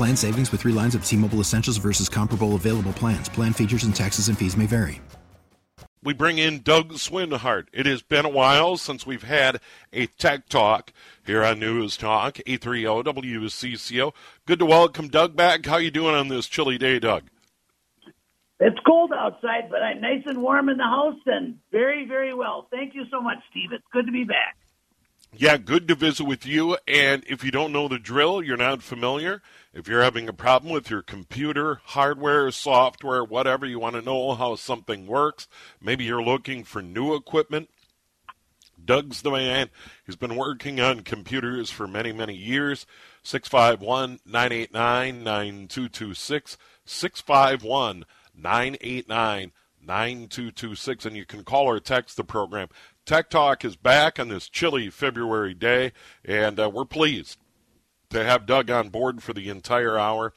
Plan savings with 3 lines of T-Mobile Essentials versus comparable available plans. Plan features and taxes and fees may vary. We bring in Doug Swinhart. It has been a while since we've had a tech talk here on News Talk 830 WCCO. Good to welcome Doug back. How you doing on this chilly day, Doug? It's cold outside, but I'm nice and warm in the house and very, very well. Thank you so much, Steve. It's good to be back. Yeah, good to visit with you. And if you don't know the drill, you're not familiar, if you're having a problem with your computer, hardware, software, whatever, you want to know how something works, maybe you're looking for new equipment, Doug's the man. He's been working on computers for many, many years. 651 989 9226. 651 989 9226. And you can call or text the program. Tech Talk is back on this chilly February day, and uh, we're pleased to have Doug on board for the entire hour.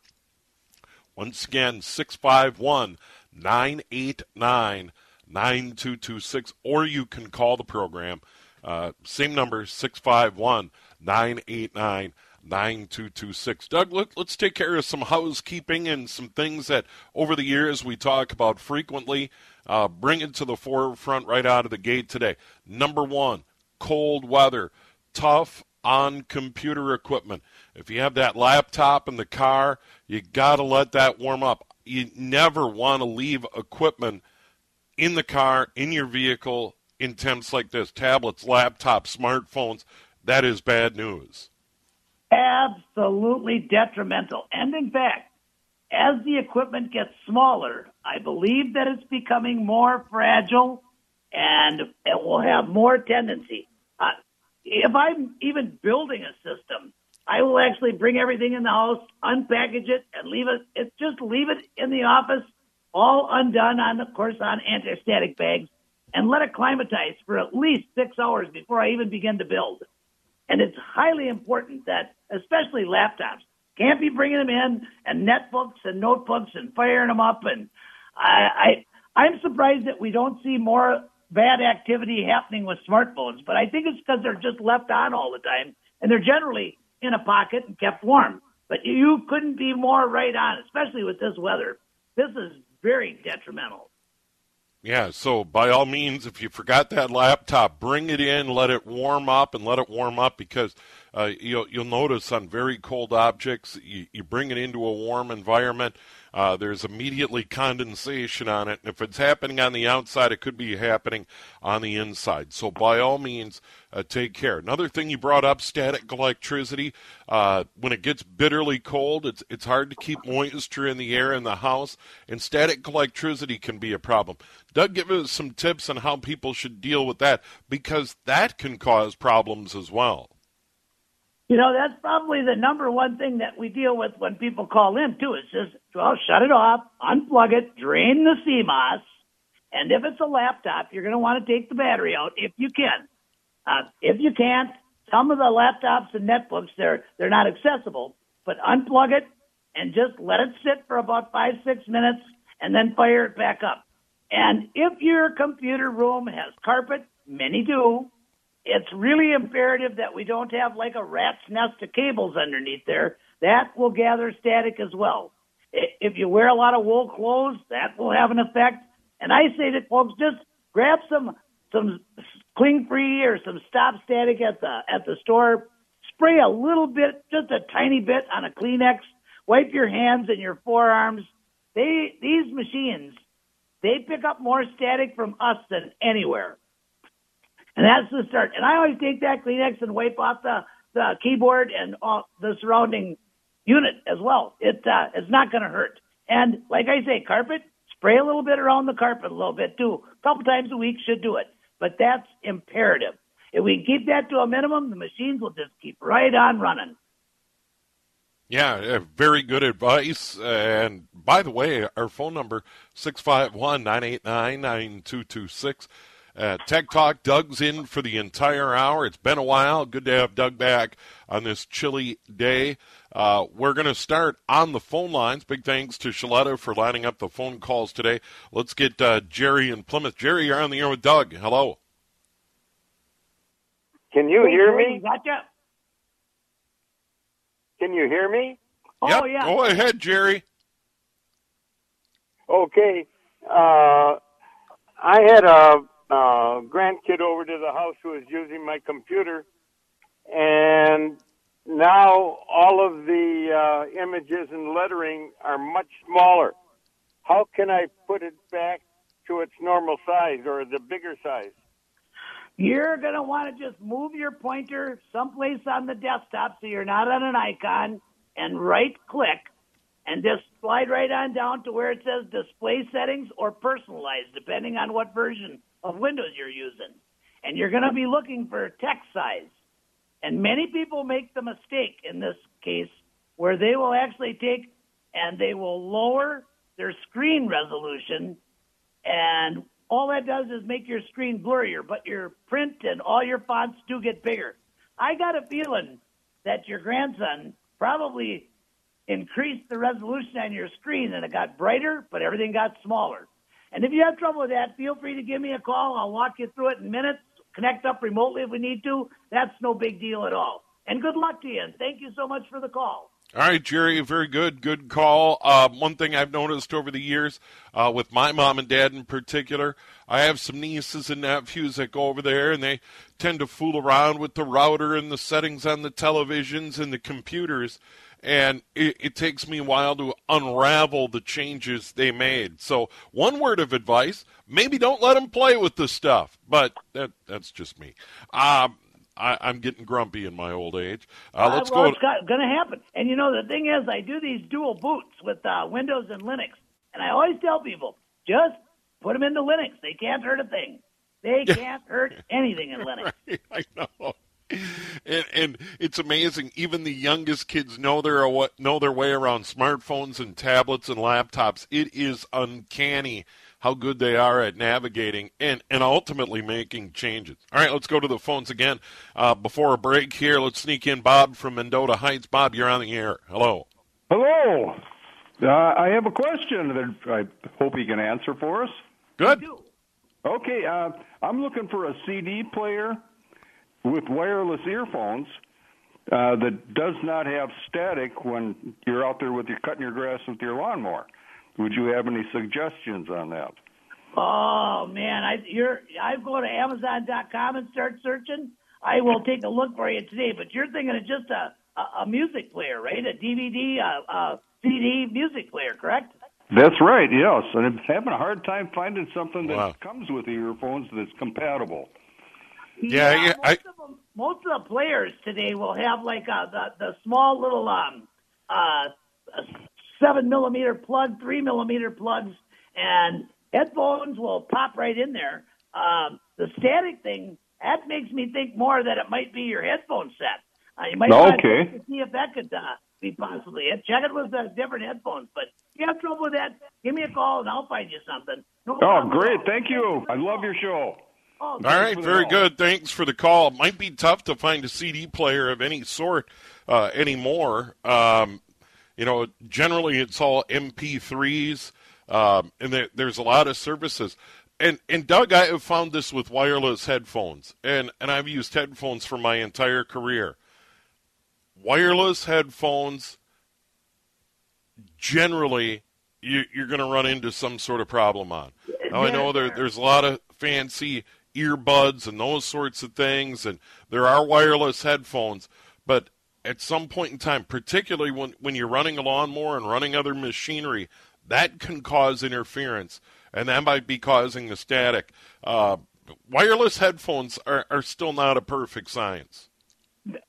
Once again, 651 989 9226, or you can call the program. Uh, same number, 651 989 9226. Doug, let, us take care of some housekeeping and some things that over the years we talk about frequently. Uh, bring it to the forefront right out of the gate today. Number one, cold weather. Tough on computer equipment. If you have that laptop in the car, you got to let that warm up. You never want to leave equipment in the car, in your vehicle, in temps like this tablets, laptops, smartphones. That is bad news. Absolutely detrimental. And in fact, as the equipment gets smaller, I believe that it's becoming more fragile and it will have more tendency. Uh, if I'm even building a system, I will actually bring everything in the house, unpackage it, and leave it. It's just leave it in the office, all undone on, of course, on anti-static bags, and let it climatize for at least six hours before I even begin to build. And it's highly important that, especially laptops, can't be bringing them in and netbooks and notebooks and firing them up. And I, I I'm surprised that we don't see more bad activity happening with smartphones. But I think it's because they're just left on all the time, and they're generally in a pocket and kept warm. But you couldn't be more right on, especially with this weather. This is very detrimental. Yeah, so by all means, if you forgot that laptop, bring it in, let it warm up, and let it warm up because uh, you'll, you'll notice on very cold objects, you, you bring it into a warm environment, uh, there's immediately condensation on it. And if it's happening on the outside, it could be happening on the inside. So by all means, uh, take care. Another thing you brought up, static electricity. Uh, when it gets bitterly cold, it's, it's hard to keep moisture in the air in the house, and static electricity can be a problem. Doug, give us some tips on how people should deal with that because that can cause problems as well. You know, that's probably the number one thing that we deal with when people call in, too. It's just, well, shut it off, unplug it, drain the CMOS, and if it's a laptop, you're going to want to take the battery out if you can. Uh, if you can't, some of the laptops and netbooks, they're, they're not accessible, but unplug it and just let it sit for about five, six minutes and then fire it back up. And if your computer room has carpet, many do, it's really imperative that we don't have like a rat's nest of cables underneath there. That will gather static as well. If you wear a lot of wool clothes, that will have an effect. And I say to folks, just grab some some cling free or some stop static at the at the store. Spray a little bit, just a tiny bit on a Kleenex. Wipe your hands and your forearms. They these machines they pick up more static from us than anywhere. And that's the start. And I always take that Kleenex and wipe off the, the keyboard and all the surrounding unit as well. It uh, it's not going to hurt. And like I say, carpet spray a little bit around the carpet a little bit too. A couple times a week should do it. But that's imperative. If we keep that to a minimum, the machines will just keep right on running. Yeah, very good advice. And by the way, our phone number 651-989-9226. Uh, Tech Talk, Doug's in for the entire hour. It's been a while. Good to have Doug back on this chilly day. Uh, we're going to start on the phone lines. Big thanks to Shaletta for lining up the phone calls today. Let's get uh, Jerry in Plymouth. Jerry, you're on the air with Doug. Hello. Can you hear me? Gotcha. Can you hear me? Oh, yep. yeah. Go ahead, Jerry. Okay. Uh, I had a, a grandkid over to the house who was using my computer, and now all of the uh, images and lettering are much smaller. How can I put it back to its normal size or the bigger size? You're going to want to just move your pointer someplace on the desktop so you're not on an icon and right click and just slide right on down to where it says display settings or personalized, depending on what version of Windows you're using. And you're going to be looking for text size. And many people make the mistake in this case where they will actually take and they will lower their screen resolution and all that does is make your screen blurrier, but your print and all your fonts do get bigger. I got a feeling that your grandson probably increased the resolution on your screen and it got brighter, but everything got smaller. And if you have trouble with that, feel free to give me a call. I'll walk you through it in minutes, connect up remotely if we need to. That's no big deal at all. And good luck to you, and thank you so much for the call. All right, Jerry, very good. Good call. Uh, one thing I've noticed over the years, uh, with my mom and dad in particular, I have some nieces and nephews that go over there and they tend to fool around with the router and the settings on the televisions and the computers. And it, it takes me a while to unravel the changes they made. So, one word of advice maybe don't let them play with the stuff. But that, that's just me. Um, I, am getting grumpy in my old age. Uh, let's uh, well, go. It's going to happen. And you know, the thing is, I do these dual boots with uh, Windows and Linux, and I always tell people just put them into Linux. They can't hurt a thing. They can't hurt anything in Linux. Right, I know. And, and, it's amazing. Even the youngest kids know their know their way around smartphones and tablets and laptops. It is uncanny how good they are at navigating and, and ultimately making changes. All right, let's go to the phones again. Uh, before a break here, let's sneak in Bob from Mendota Heights. Bob, you're on the air. Hello. Hello. Uh, I have a question that I hope you can answer for us. Good. Okay, uh, I'm looking for a CD player with wireless earphones uh, that does not have static when you're out there with your cutting your grass with your lawnmower. Would you have any suggestions on that? Oh man, I you're I go to Amazon.com and start searching. I will take a look for you today. But you're thinking of just a a, a music player, right? A DVD, a, a CD music player, correct? That's right. Yes, and I'm having a hard time finding something that Wow. comes with the earphones that's compatible. Yeah, yeah, most, I- of them, most of the players today will have like a, the the small little um uh seven millimeter plug, three millimeter plugs, and headphones will pop right in there. Um, the static thing that makes me think more that it might be your headphone set. Uh, you might Okay. to see if that could uh, be possibly it. Check it with the different headphones. But if you have trouble with that, give me a call and I'll find you something. No Oh, great! Thank you. I love your show. Oh, All right, very good. Thanks for the call. It might be tough to find a CD player of any sort uh, anymore. Um, you know, generally it's all MP3s, um, and there, there's a lot of services. And and Doug, I have found this with wireless headphones, and and I've used headphones for my entire career. Wireless headphones, generally, you, you're going to run into some sort of problem on. Now I know there, there's a lot of fancy earbuds and those sorts of things, and there are wireless headphones, but at some point in time, particularly when, when you're running a lawnmower and running other machinery, that can cause interference. and that might be causing the static. Uh, wireless headphones are, are still not a perfect science.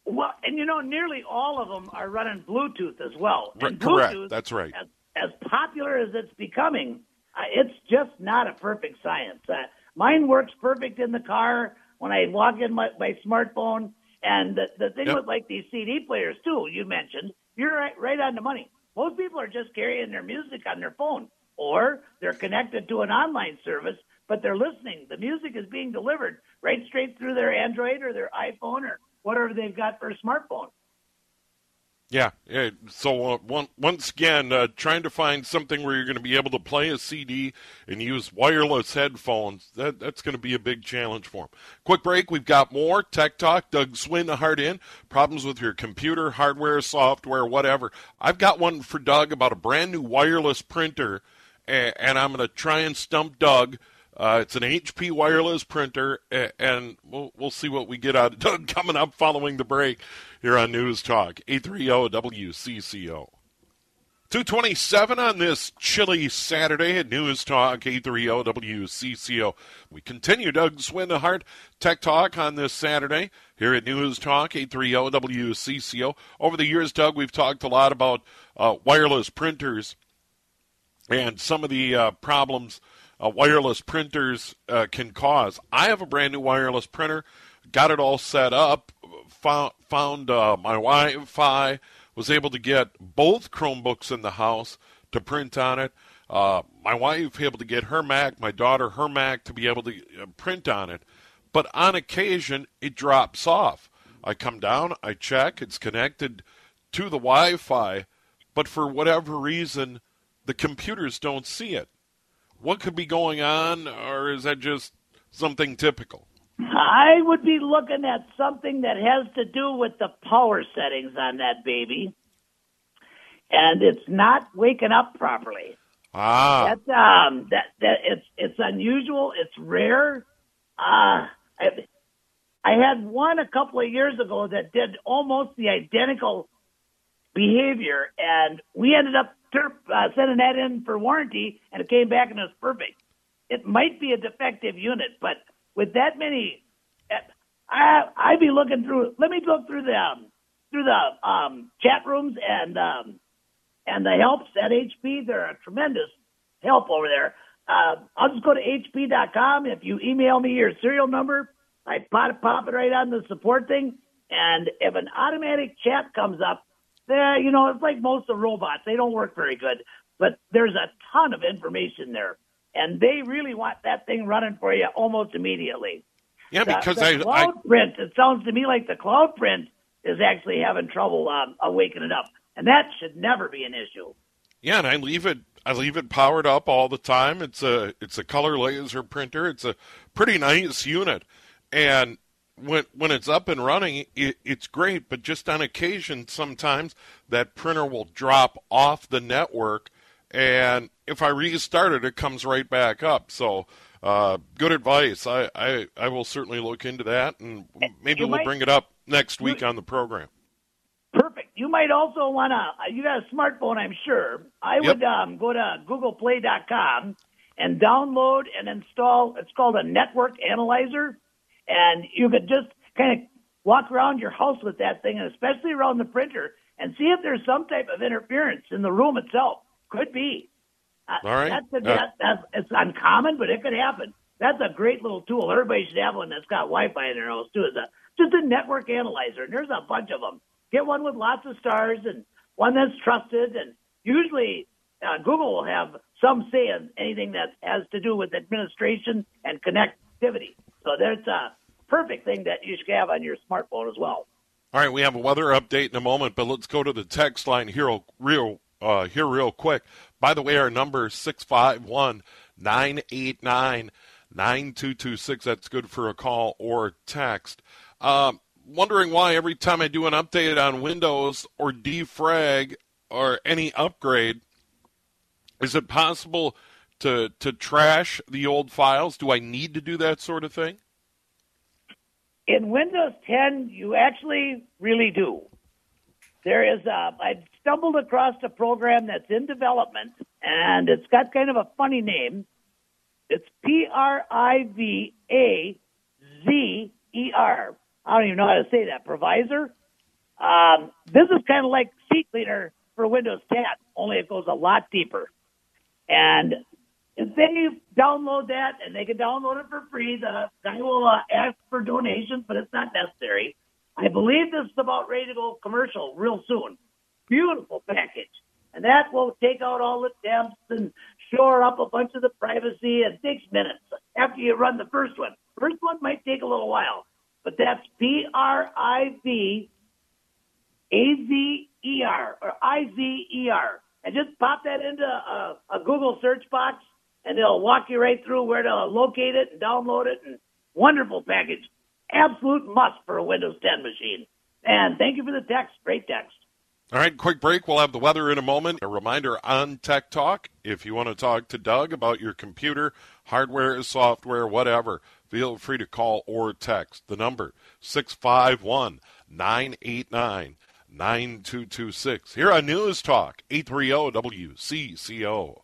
Well, and you know, nearly all of them are running Bluetooth as well. And Correct. Bluetooth, That's right. As, as, popular as it's becoming, uh, it's just not a perfect science. Uh, mine works perfect in the car when I log in my, my smartphone. And the, the thing yep. with like these CD players too, you mentioned, you're right, right on the money. Most people are just carrying their music on their phone, or they're connected to an online service, but they're listening. The music is being delivered right straight through their Android or their iPhone or whatever they've got for a smartphone. Yeah, yeah. So uh, one, once again, uh, trying to find something where you're going to be able to play a CD and use wireless headphones, that, that's going to be a big challenge for them. Quick break. We've got more Tech Talk. Doug Swinhart in. Problems with your computer, hardware, software, whatever. I've got one for Doug about a brand new wireless printer, and, and I'm going to try and stump Doug – uh, it's an HP wireless printer, and we'll, we'll see what we get out of Doug coming up following the break here on News Talk 830 WCCO. 227 on this chilly Saturday at News Talk 830 WCCO. We continue Doug Swinhart Tech Talk on this Saturday here at News Talk 830 WCCO. Over the years, Doug, we've talked a lot about uh, wireless printers and some of the uh, problems uh, wireless printers uh, can cause. I have a brand new wireless printer, got it all set up, found, found uh, my Wi Fi, was able to get both Chromebooks in the house to print on it. Uh, my wife able to get her Mac, my daughter her Mac to be able to uh, print on it. But on occasion, it drops off. I come down, I check, it's connected to the Wi Fi, but for whatever reason, the computers don't see it what could be going on, or is that just something typical? I would be looking at something that has to do with the power settings on that baby, and it's not waking up properly. Ah, that's um, that that it's it's unusual. It's rare. Uh, I, I had one a couple of years ago that did almost the identical behavior, and we ended up uh, sending that in for warranty, and it came back and it was perfect. It might be a defective unit, but with that many, I I'd be looking through. Let me look through the um, through the um, chat rooms and um, and the helps at HP. They're a tremendous help over there. Uh, I'll just go to hp.com. If you email me your serial number, I pop, pop it right on the support thing. And if an automatic chat comes up, there you know, it's like most of the robots. They don't work very good, but there's a ton of information there, and they really want that thing running for you almost immediately. Yeah, because the, the I cloud I, print. It sounds to me like the cloud print is actually having trouble um, awakening up, and that should never be an issue. Yeah, and I leave it. I leave it powered up all the time. It's a it's a color laser printer. It's a pretty nice unit, and when when it's up and running, it, it's great. But just on occasion, sometimes that printer will drop off the network, and if I restart it, it comes right back up. So. Uh, good advice. I, I, I will certainly look into that, and maybe you we'll might, bring it up next week you, on the program. Perfect. You might also want to. You got a smartphone, I'm sure. I yep. would um, go to GooglePlay.com and download and install. It's called a network analyzer and you could just kind of walk around your house with that thing, and especially around the printer, and see if there's some type of interference in the room itself. Could be. Uh, All right. That's, a, uh, that's it's uncommon, but it could happen. That's a great little tool. Everybody should have one that's got Wi-Fi in their house too. Is a just a network analyzer, and there's a bunch of them. Get one with lots of stars and one that's trusted, and usually uh, Google will have some say in anything that has to do with administration and connectivity. So that's a perfect thing that you should have on your smartphone as well. All right, we have a weather update in a moment, but let's go to the text line here real uh, here real quick. By the way, our number is 651 989 9226. That's good for a call or text. Um, wondering why every time I do an update on Windows or defrag or any upgrade, is it possible to to trash the old files? Do I need to do that sort of thing? In Windows 10, you actually really do. There is a, I stumbled across a program that's in development, and it's got kind of a funny name. It's P R I V A Z E R. I don't even know how to say that. Provisor. Um, this is kind of like CCleaner for Windows 10, only it goes a lot deeper. And if they download that, and they can download it for free, the guy will uh, ask for donations, but it's not necessary. I believe this is about ready to go commercial real soon. Beautiful package. And that will take out all the temps and shore up a bunch of the privacy. It takes minutes after you run the first one. First one might take a little while, but that's P R I V A Z E R or I Z E R. And just pop that into a, a Google search box and they'll walk you right through where to locate it and download it. And wonderful package. Absolute must for a Windows 10 machine. And thank you for the text. Great text. All right, quick break. We'll have the weather in a moment. A reminder on Tech Talk if you want to talk to Doug about your computer, hardware, software, whatever, feel free to call or text. The number 651 989 9226. Here on News Talk 830 WCCO.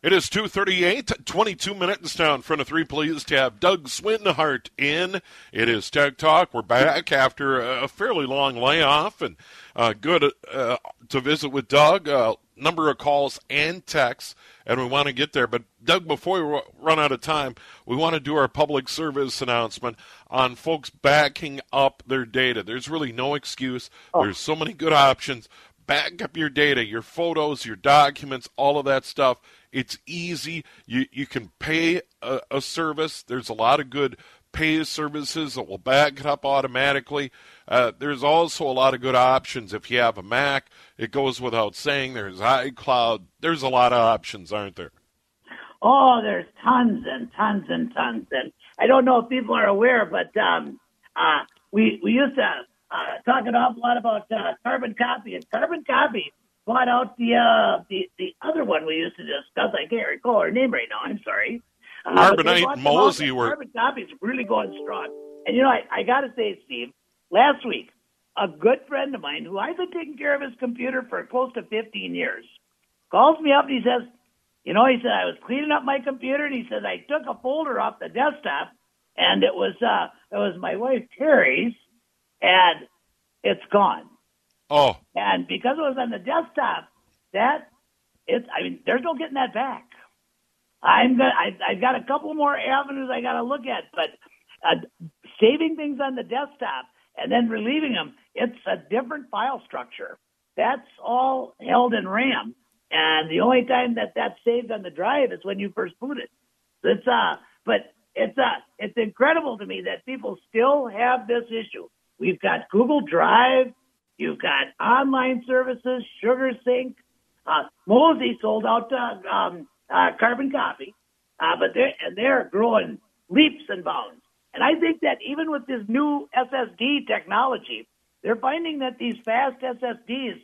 It is 238, 22 minutes down front of three. Pleased to have Doug Swinhart in. It is Tech Talk. We're back after a fairly long layoff and uh, good uh, to visit with Doug. Uh, number of calls and texts, and we want to get there. But, Doug, before we run out of time, we want to do our public service announcement on folks backing up their data. There's really no excuse, oh. there's so many good options. Back up your data, your photos, your documents, all of that stuff it's easy. You you can pay a, a service. There's a lot of good pay services that will back it up automatically. Uh, there's also a lot of good options if you have a Mac. It goes without saying. There's iCloud. There's a lot of options, aren't there? Oh, there's tons and tons and tons. And I don't know if people are aware, but um, uh, we we used to uh, talk an awful lot about uh, carbon copy, and carbon copy bought out the uh the the other one we used to discuss. I can't recall her name right now. I'm sorry. Uh, Carbonite Mozy were carbon copies really going strong. And you know, I, I got to say, Steve, last week a good friend of mine who I've been taking care of his computer for close to 15 years calls me up and he says, you know, he said I was cleaning up my computer and he says I took a folder off the desktop and it was uh it was my wife Terry's and it's gone. Oh. And because it was on the desktop, that it's I mean, there's no getting that back. I'm gonna I I've got a couple more avenues I gotta look at, but uh, saving things on the desktop and then relieving them, it's a different file structure. That's all held in RAM. And the only time that that's saved on the drive is when you first boot it. It's uh but it's uh it's incredible to me that people still have this issue. We've got Google Drive, You've got online services, SugarSync. Uh, Mozy sold out uh, um, uh, carbon copy, uh, but they're, they're growing leaps and bounds. And I think that even with this new SSD technology, they're finding that these fast SSDs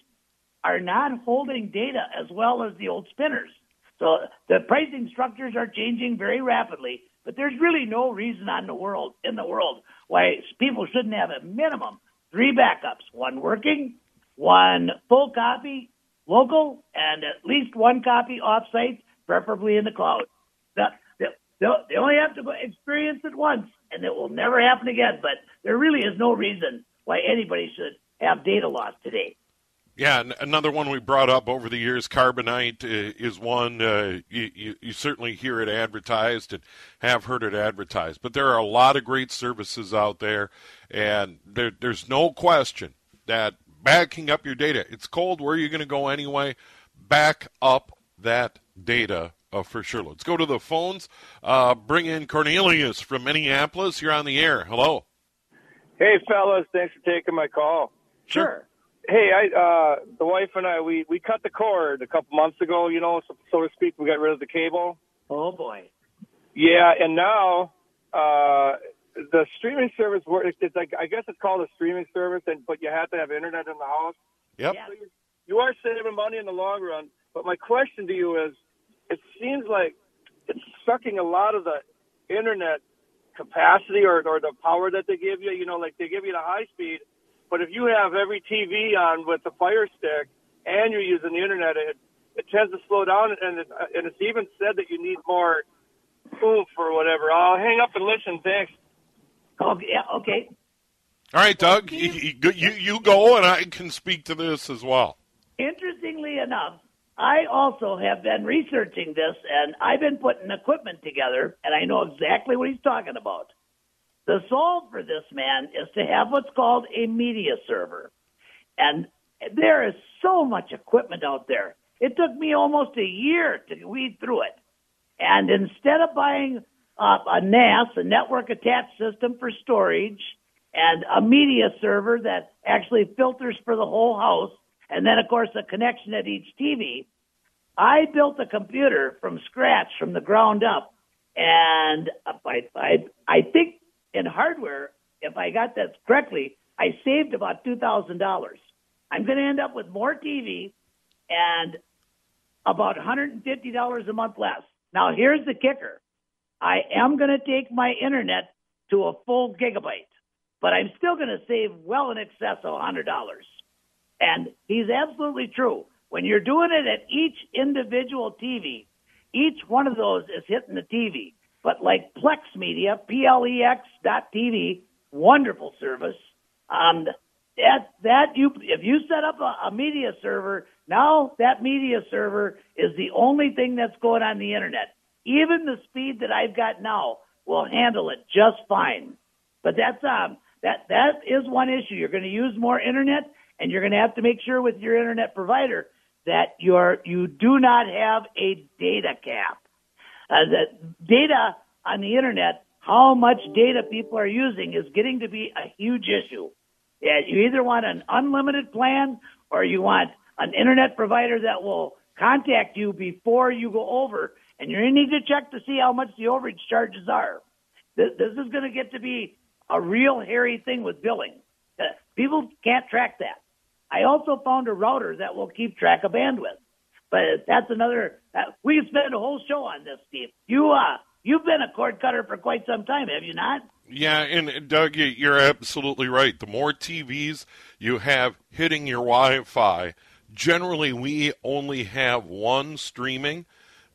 are not holding data as well as the old spinners. So the pricing structures are changing very rapidly, but there's really no reason on the world in the world why people shouldn't have a minimum three backups, one working, one full copy local, and at least one copy offsite, preferably in the cloud. they only have to experience it once, and it will never happen again. But there really is no reason why anybody should have data loss today. Yeah, another one we brought up over the years, Carbonite, uh, is one uh, you, you, you, certainly hear it advertised and have heard it advertised. But there are a lot of great services out there, and there, there's no question that backing up your data, it's cold. Where are you going to go anyway? Back up that data uh, for sure. Let's go to the phones. Uh, bring in Cornelius from Minneapolis. You're on the air. Hello. Hey, fellas. Thanks for taking my call. Sure. Hey, I uh the wife and I we we cut the cord a couple months ago, you know, so, so to speak. We got rid of the cable. Oh boy. Yeah, and now uh the streaming service works. It's like I guess it's called a streaming service, and but you have to have internet in the house. Yep. So you, you are saving money in the long run. But my question to you is, it seems like it's sucking a lot of the internet capacity or or the power that they give you. You know, like they give you the high speed but if you have every TV on with the Fire Stick and you're using the internet, it, it tends to slow down. And, it, and it's even said that you need more oof or whatever. I'll hang up and listen. Thanks. Okay, yeah, okay. All right, Doug, you, you, you go, and I can speak to this as well. Interestingly enough, I also have been researching this, and I've been putting equipment together, and I know exactly what he's talking about. The solve for this, man, is to have what's called a media server. And there is so much equipment out there. It took me almost a year to weed through it. And instead of buying uh, a NAS, a network attached system for storage, and a media server that actually filters for the whole house, and then of course a connection at each TV. I built a computer from scratch, from the ground up, and I I I think in hardware, if I got that correctly, I saved about two thousand dollars. I'm going to end up with more TV and about $150 a month less. Now here's the kicker. I am going to take my internet to a full gigabyte, but I'm still going to save well in excess of $100. And he's absolutely true. When you're doing it at each individual TV, each one of those is hitting the TV. But like Plex Media, P-L-E-X dot TV, wonderful service. Um, that that you if you set up a, a media server, now that media server is the only thing that's going on the internet. Even the speed that I've got now will handle it just fine. But that's um that that is one issue. You're going to use more internet, and you're going to have to make sure with your internet provider that you're you do not have a data cap. Uh, that data on the internet, how much data people are using, is getting to be a huge issue. Yeah, you either want an unlimited plan or you want an internet provider that will contact you before you go over, and you need to check to see how much the overage charges are. This, this is going to get to be a real hairy thing with billing. Uh, people can't track that. I also found a router that will keep track of bandwidth. But that's another. Uh, we could spend a whole show on this, Steve. You, uh, you've been a cord cutter for quite some time, have you not? Yeah, and Doug, you're absolutely right. The more TVs you have hitting your Wi-Fi, generally we only have one streaming,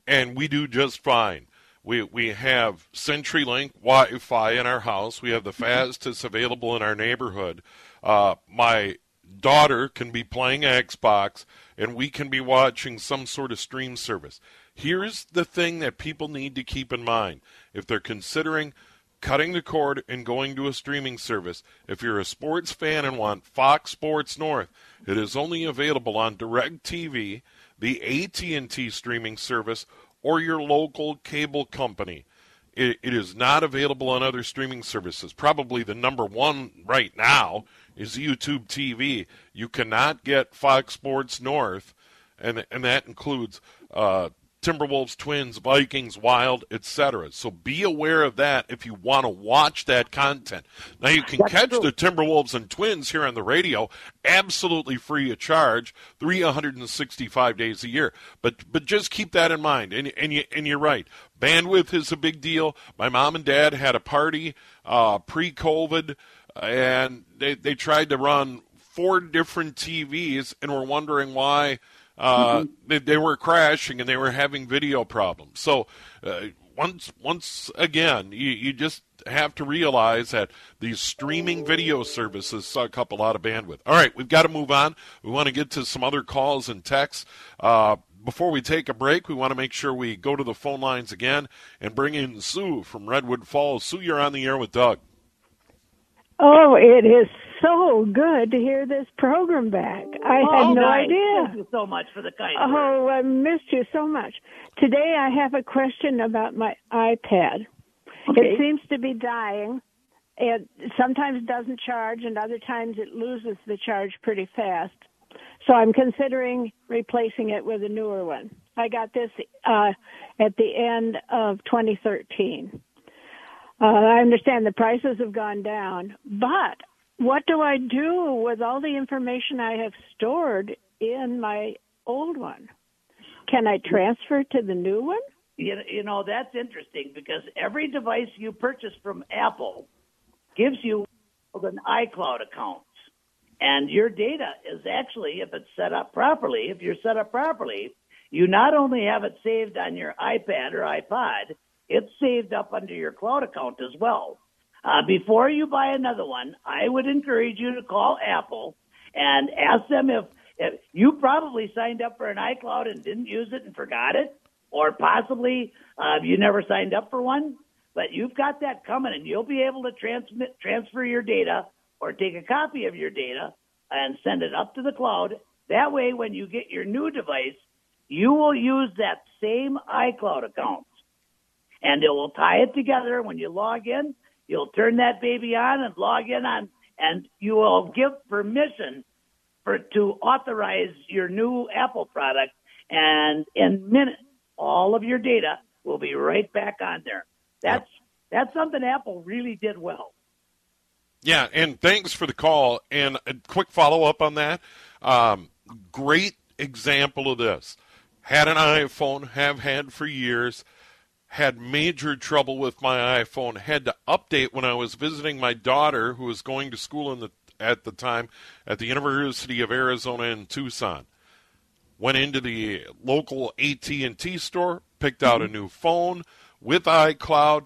and we do just fine. We we have CenturyLink Wi-Fi in our house. We have the fastest available in our neighborhood. Uh, my daughter can be playing Xbox and we can be watching some sort of stream service. Here's the thing that people need to keep in mind if they're considering cutting the cord and going to a streaming service. If you're a sports fan and want Fox Sports North, it is only available on DirecTV, the AT&T streaming service, or your local cable company. It, it is not available on other streaming services. Probably the number one right now is YouTube TV. You cannot get Fox Sports North, and and that includes uh, Timberwolves, Twins, Vikings, Wild, etc. So be aware of that if you want to watch that content. Now you can That's catch true. the Timberwolves and Twins here on the radio absolutely free of charge, 365 days a year. But but just keep that in mind. And and you and you're right. Bandwidth is a big deal. My mom and dad had a party uh, pre-COVID, and they they tried to run four different TVs and were wondering why uh, mm-hmm. they, they, were crashing and they were having video problems. So uh, once once again, you, you just have to realize that these streaming video services suck up a lot of bandwidth. All right, we've got to move on. We want to get to some other calls and texts. Uh, before we take a break, we want to make sure we go to the phone lines again and bring in Sue from Redwood Falls. Sue, you're on the air with Doug. Oh, it is so good to hear this program back. I oh, had no nice. idea. Thank you so much for the kind. Oh, I missed you so much. Today I have a question about my iPad. Okay. It seems to be dying. It sometimes doesn't charge, and other times it loses the charge pretty fast. So I'm considering replacing it with a newer one. I got this uh, at the end of 2013. Uh, I understand the prices have gone down, but what do I do with all the information I have stored in my old one? Can I transfer to the new one? You, you know, that's interesting because every device you purchase from Apple gives you an iCloud account. And your data is actually, if it's set up properly, if you're set up properly, you not only have it saved on your iPad or iPod, it's saved up under your cloud account as well. Uh, before you buy another one, I would encourage you to call Apple and ask them if, if you probably signed up for an iCloud and didn't use it and forgot it, or possibly uh, you never signed up for one. But you've got that coming, and you'll be able to transmit transfer your data or take a copy of your data and send it up to the cloud. That way, when you get your new device, you will use that same iCloud account, and it will tie it together. When you log in, you'll turn that baby on and log in on, and you will give permission for to authorize your new Apple product, and in minutes, all of your data will be right back on there. That's that's something Apple really did well. Yeah, and thanks for the call. And a quick follow up on that. Um, great example of this. Had an iPhone, have had for years. Had major trouble with my iPhone. Had to update when I was visiting my daughter, who was going to school in the at the time at the University of Arizona in Tucson. Went into the local AT&T store, picked out a mm-hmm. new phone with iCloud.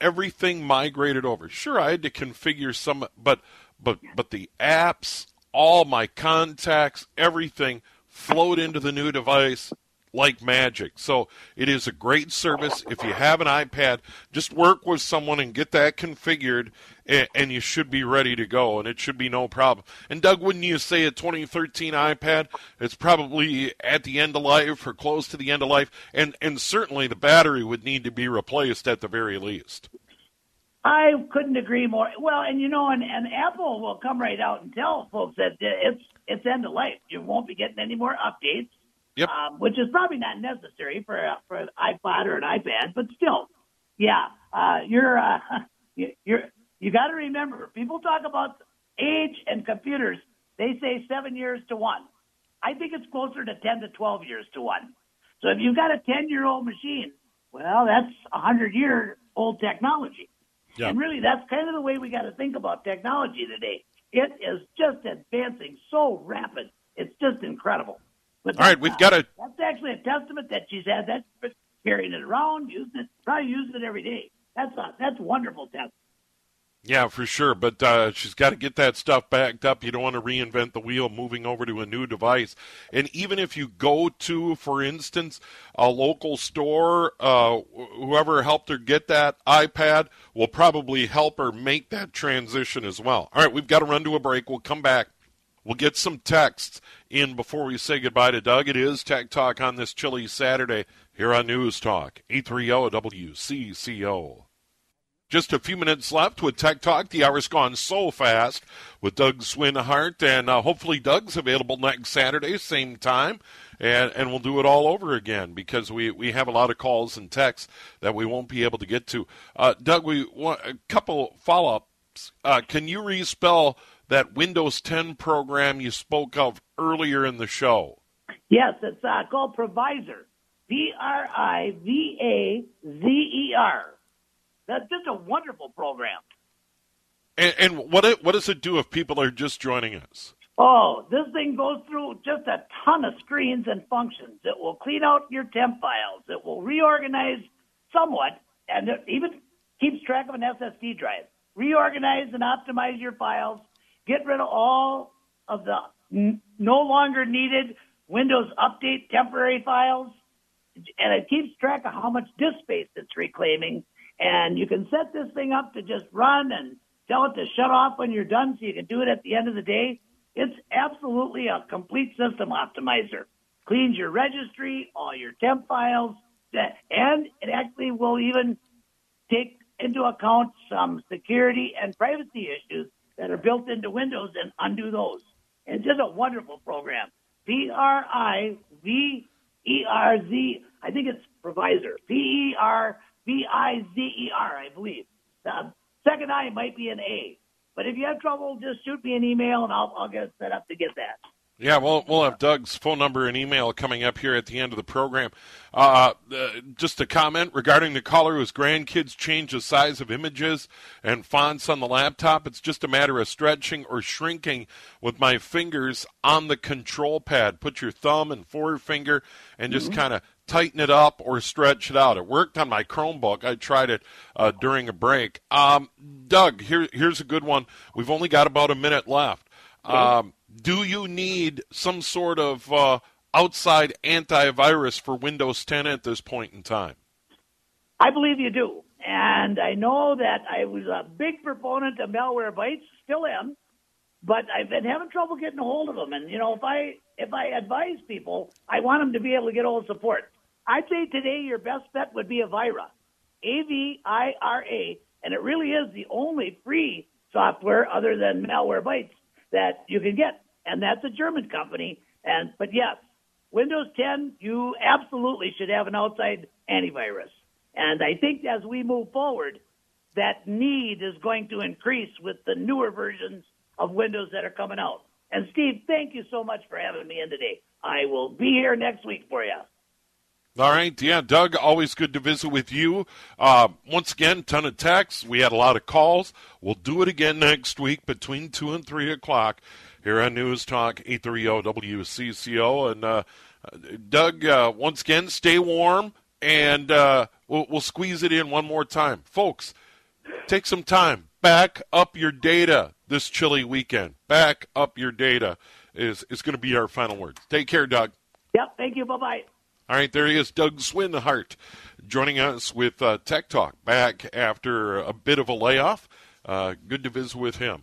Everything migrated over. Sure, I had to configure some, but but but the apps, all my contacts, everything flowed into the new device like magic. So it is a great service. If you have an iPad, just work with someone and get that configured, and, and, you should be ready to go, and it should be no problem. And Doug, wouldn't you say a 2013 iPad? It's probably at the end of life or close to the end of life, and and certainly the battery would need to be replaced at the very least. I couldn't agree more. Well, and you know, and, and Apple will come right out and tell folks that it's it's end of life. You won't be getting any more updates. Yep. Um, which is probably not necessary for for an iPod or an iPad, but still, yeah, uh, you're uh, you're you got to remember. People talk about age and computers. They say seven years to one. I think it's closer to ten to twelve years to one. So if you've got a ten year old machine, well, that's a hundred year old technology. Yeah. And really, that's kind of the way we got to think about technology today. It is just advancing so rapid. It's just incredible. But All right, we've got to. That's actually a testament that she's had that carrying it around, using it, probably using it every day. That's a that's wonderful testament. Yeah, for sure. But uh, she's got to get that stuff backed up. You don't want to reinvent the wheel moving over to a new device. And even if you go to, for instance, a local store, uh, whoever helped her get that iPad will probably help her make that transition as well. All right, we've got to run to a break. We'll come back. We'll get some texts in before we say goodbye to Doug. It is Tech Talk on this chilly Saturday here on News Talk, 830 WCCO. Just a few minutes left with Tech Talk. The hour's gone so fast with Doug Swinhart, and uh, hopefully Doug's available next Saturday, same time, and, and we'll do it all over again because we, we have a lot of calls and texts that we won't be able to get to. Uh, Doug, we want a couple follow ups. Uh, can you respell that Windows 10 program you spoke of earlier in the show? Yes, it's uh, called Privazer. P R I V A Z E R. That's just a wonderful program. And, and what it, what does it do if people are just joining us? Oh, this thing goes through just a ton of screens and functions. It will clean out your temp files. It will reorganize somewhat, and it even keeps track of an SSD drive. Reorganize and optimize your files get rid of all of the n- no longer needed Windows Update temporary files, and it keeps track of how much disk space it's reclaiming. And you can set this thing up to just run and tell it to shut off when you're done so you can do it at the end of the day. It's absolutely a complete system optimizer. Cleans your registry, all your temp files, and it actually will even take into account some security and privacy issues that are built into Windows and undo those. And It's just a wonderful program. P R I V E R Z. I think it's Privazer. P E R V I Z E R. I believe. The second I might be an A. But if you have trouble, just shoot me an email and I'll, I'll get set up to get that. Yeah, we'll we'll have Doug's phone number and email coming up here at the end of the program. Uh, uh, just a comment regarding the caller whose grandkids change the size of images and fonts on the laptop. It's just a matter of stretching or shrinking with my fingers on the control pad. Put your thumb and forefinger and just mm-hmm. kind of tighten it up or stretch it out. It worked on my Chromebook. I tried it uh, during a break. Um, Doug, here, here's a good one. We've only got about a minute left. Um, do you need some sort of uh, outside antivirus for Windows 10 at this point in time? I believe you do. And I know that I was a big proponent of malware Malwarebytes, still am, but I've been having trouble getting a hold of them. And you know, if I if I advise people, I want them to be able to get all support. I'd say today your best bet would be Avira, A V I R A, and it really is the only free software other than malware Malwarebytes that you can get, and that's a German company. And but yes, Windows 10, you absolutely should have an outside antivirus. And I think as we move forward, that need is going to increase with the newer versions of Windows that are coming out. And Steve, thank you so much for having me in today. I will be here next week for you. All right, yeah, Doug, always good to visit with you. Uh, once again, ton of texts. We had a lot of calls. We'll do it again next week between two and three o'clock here on News Talk 830 WCCO. And uh, Doug, uh, once again, stay warm, and uh, we'll, we'll squeeze it in one more time, folks. Take some time, back up your data this chilly weekend. Back up your data is is going to be our final words. Take care, Doug. Yep. Thank you. Bye bye. All right, there he is, Doug Swinhart, joining us with uh, Tech Talk back after a bit of a layoff. Uh, good to visit with him